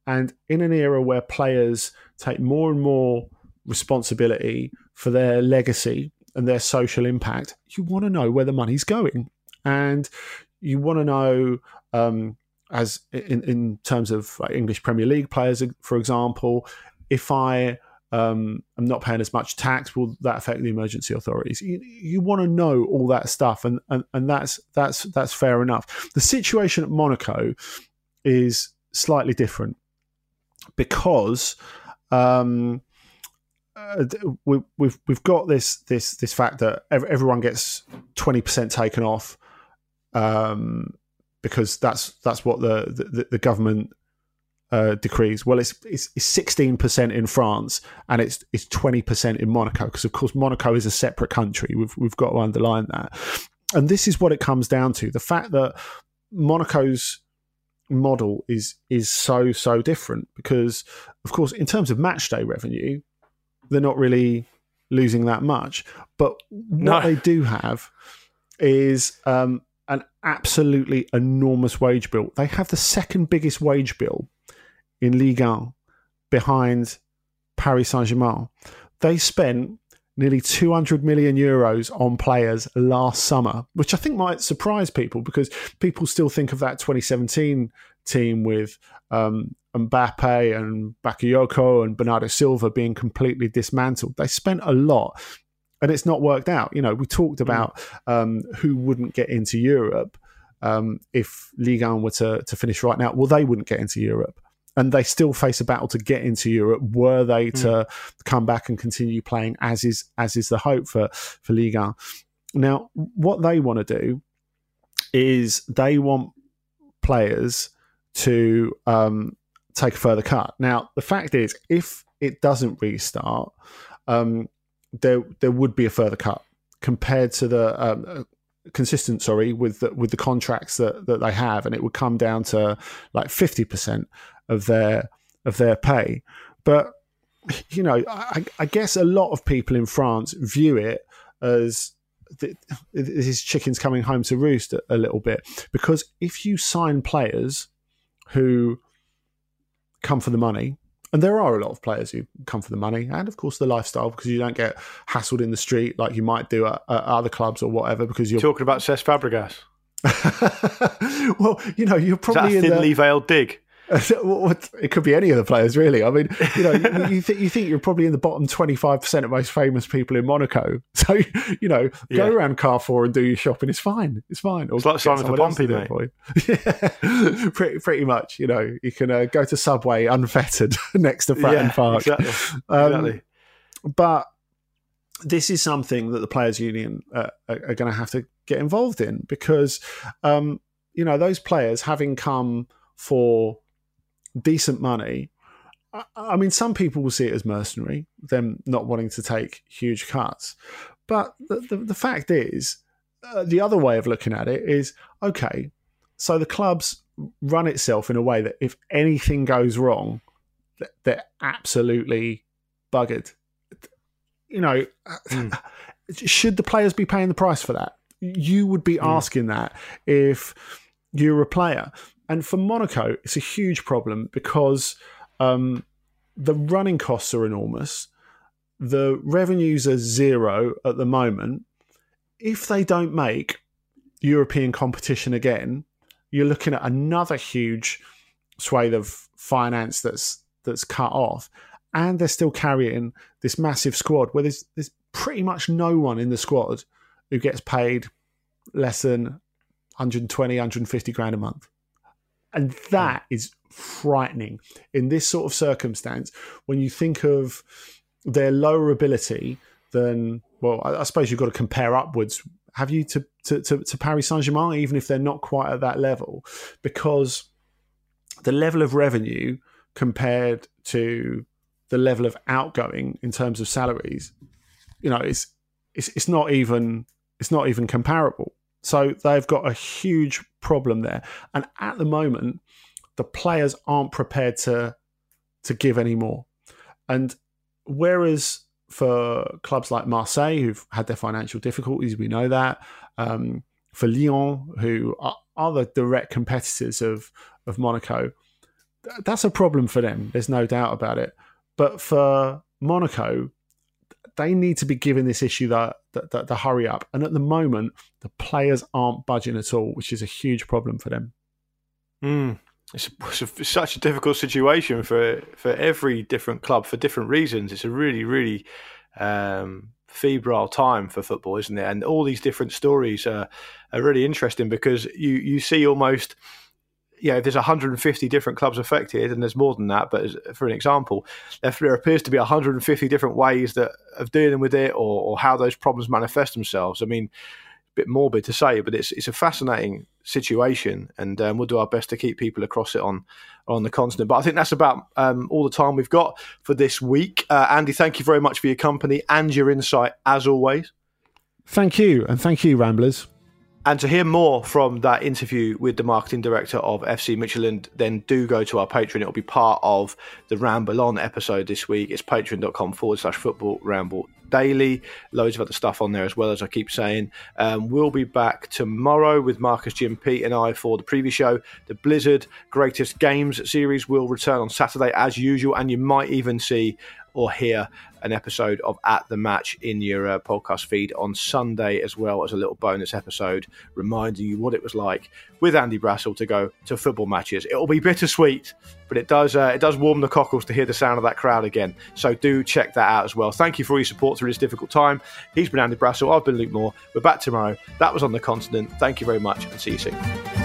and in an era where players take more and more responsibility for their legacy and their social impact, you want to know where the money's going. And you want to know, um, as in, in terms of English Premier League players, for example, if I um, am not paying as much tax, will that affect the emergency authorities? You, you want to know all that stuff, and, and and that's that's that's fair enough. The situation at Monaco is slightly different because. Um, uh, we, we've we've got this this this fact that everyone gets twenty percent taken off um, because that's that's what the the, the government uh, decrees. Well, it's it's sixteen percent in France and it's it's twenty percent in Monaco because of course Monaco is a separate country. We've we've got to underline that, and this is what it comes down to: the fact that Monaco's model is is so so different because of course in terms of match day revenue they're not really losing that much but what no. they do have is um, an absolutely enormous wage bill. They have the second biggest wage bill in Ligue 1 behind Paris Saint Germain. They spent nearly 200 million euros on players last summer, which I think might surprise people because people still think of that 2017 team with um, Mbappe and Bakayoko and Bernardo Silva being completely dismantled. They spent a lot and it's not worked out. You know, we talked mm. about um, who wouldn't get into Europe um, if Ligue 1 were to, to finish right now. Well, they wouldn't get into Europe. And they still face a battle to get into Europe. Were they mm. to come back and continue playing, as is as is the hope for for Ligue 1. Now, what they want to do is they want players to um, take a further cut. Now, the fact is, if it doesn't restart, um, there there would be a further cut compared to the um, uh, consistent sorry with the, with the contracts that, that they have and it would come down to like 50% of their of their pay. But you know I, I guess a lot of people in France view it as this is chickens coming home to roost a, a little bit because if you sign players who come for the money and there are a lot of players who come for the money and, of course, the lifestyle because you don't get hassled in the street like you might do at, at other clubs or whatever. Because you're talking about Cesc Fabregas. well, you know, you're probably Is that a thinly in the, veiled dig. it could be any of the players, really. I mean, you know, you, th- you think you're probably in the bottom 25% of most famous people in Monaco. So, you know, go Yeah. around Carrefour and do your shopping. It's fine. It's fine. Or It's like Simon to Pompey, for. Yeah, pretty, pretty much. You know, you can uh, go to Subway unfettered next to Fratton yeah, Park. exactly. Um, exactly. But this is something that the players' union uh, are, are going to have to get involved in because, um, you know, those players having come for decent money. I- I mean, some people will see it as mercenary, them not wanting to take huge cuts. But the, the, the fact is, uh, the other way of looking at it is okay, so the clubs run itself in a way that if anything goes wrong, they're absolutely buggered. You know, should the players be paying the price for that? You would be asking that if you're a player. And for Monaco, it's a huge problem because um, the running costs are enormous. The revenues are zero at the moment. If they don't make European competition again, you're looking at another huge swathe of finance that's that's cut off, and they're still carrying this massive squad where there's there's pretty much no one in the squad who gets paid less than 120, 150 grand a month. And that hmm. is frightening. In this sort of circumstance when you think of their lower ability than, well, I, I suppose you've got to compare upwards, have you, to, to, to, to Paris Saint Germain, even if they're not quite at that level, because the level of revenue compared to the level of outgoing in terms of salaries, you know, it's, it's, it's not even it's not even comparable. So they've got a huge problem there. And at the moment, the players aren't prepared to to give any more. And whereas for clubs like Marseille, who've had their financial difficulties, we know that. Um, for Lyon, who are, are the direct competitors of of Monaco, th- that's a problem for them. There's no doubt about it. But for Monaco, they need to be given this issue that the, the, the hurry up. And at the moment, the players aren't budging at all, which is a huge problem for them. Mm. It's, it's, a, it's such a difficult situation for for every different club for different reasons. It's a really, really um, febrile time for football, isn't it? And all these different stories are, are really interesting because you you see almost. You know, there's 150 different clubs affected, and there's more than that. But for an example, there, there appears to be 150 different ways that of dealing with it, or, or how those problems manifest themselves. I mean, a bit morbid to say, but it's it's a fascinating situation, and um, we'll do our best to keep people across it on on the continent. But I think that's about um, all the time we've got for this week. Uh, Andy, thank you very much for your company and your insight as always. Thank you, and thank you, Ramblers. And to hear more from that interview with the marketing director of FC Midtjylland, then do go to our Patreon. It'll be part of the Ramble On episode this week. It's patreon.com forward slash football ramble daily. Loads of other stuff on there as well, as I keep saying. Um, we'll be back tomorrow with Marcus, Jim, Pete, and I for the preview show. The Blizzard Greatest Games series will return on Saturday as usual, and you might even see or hear an episode of At the Match in your uh, podcast feed on Sunday, as well as a little bonus episode reminding you what it was like with Andy Brassell to go to football matches. It'll be bittersweet, but it does uh, it does warm the cockles to hear the sound of that crowd again. So do check that out as well. Thank you for your support through this difficult time. He's been Andy Brassell. I've been Luke Moore. We're back tomorrow. That was on the continent. Thank you very much, and see you soon.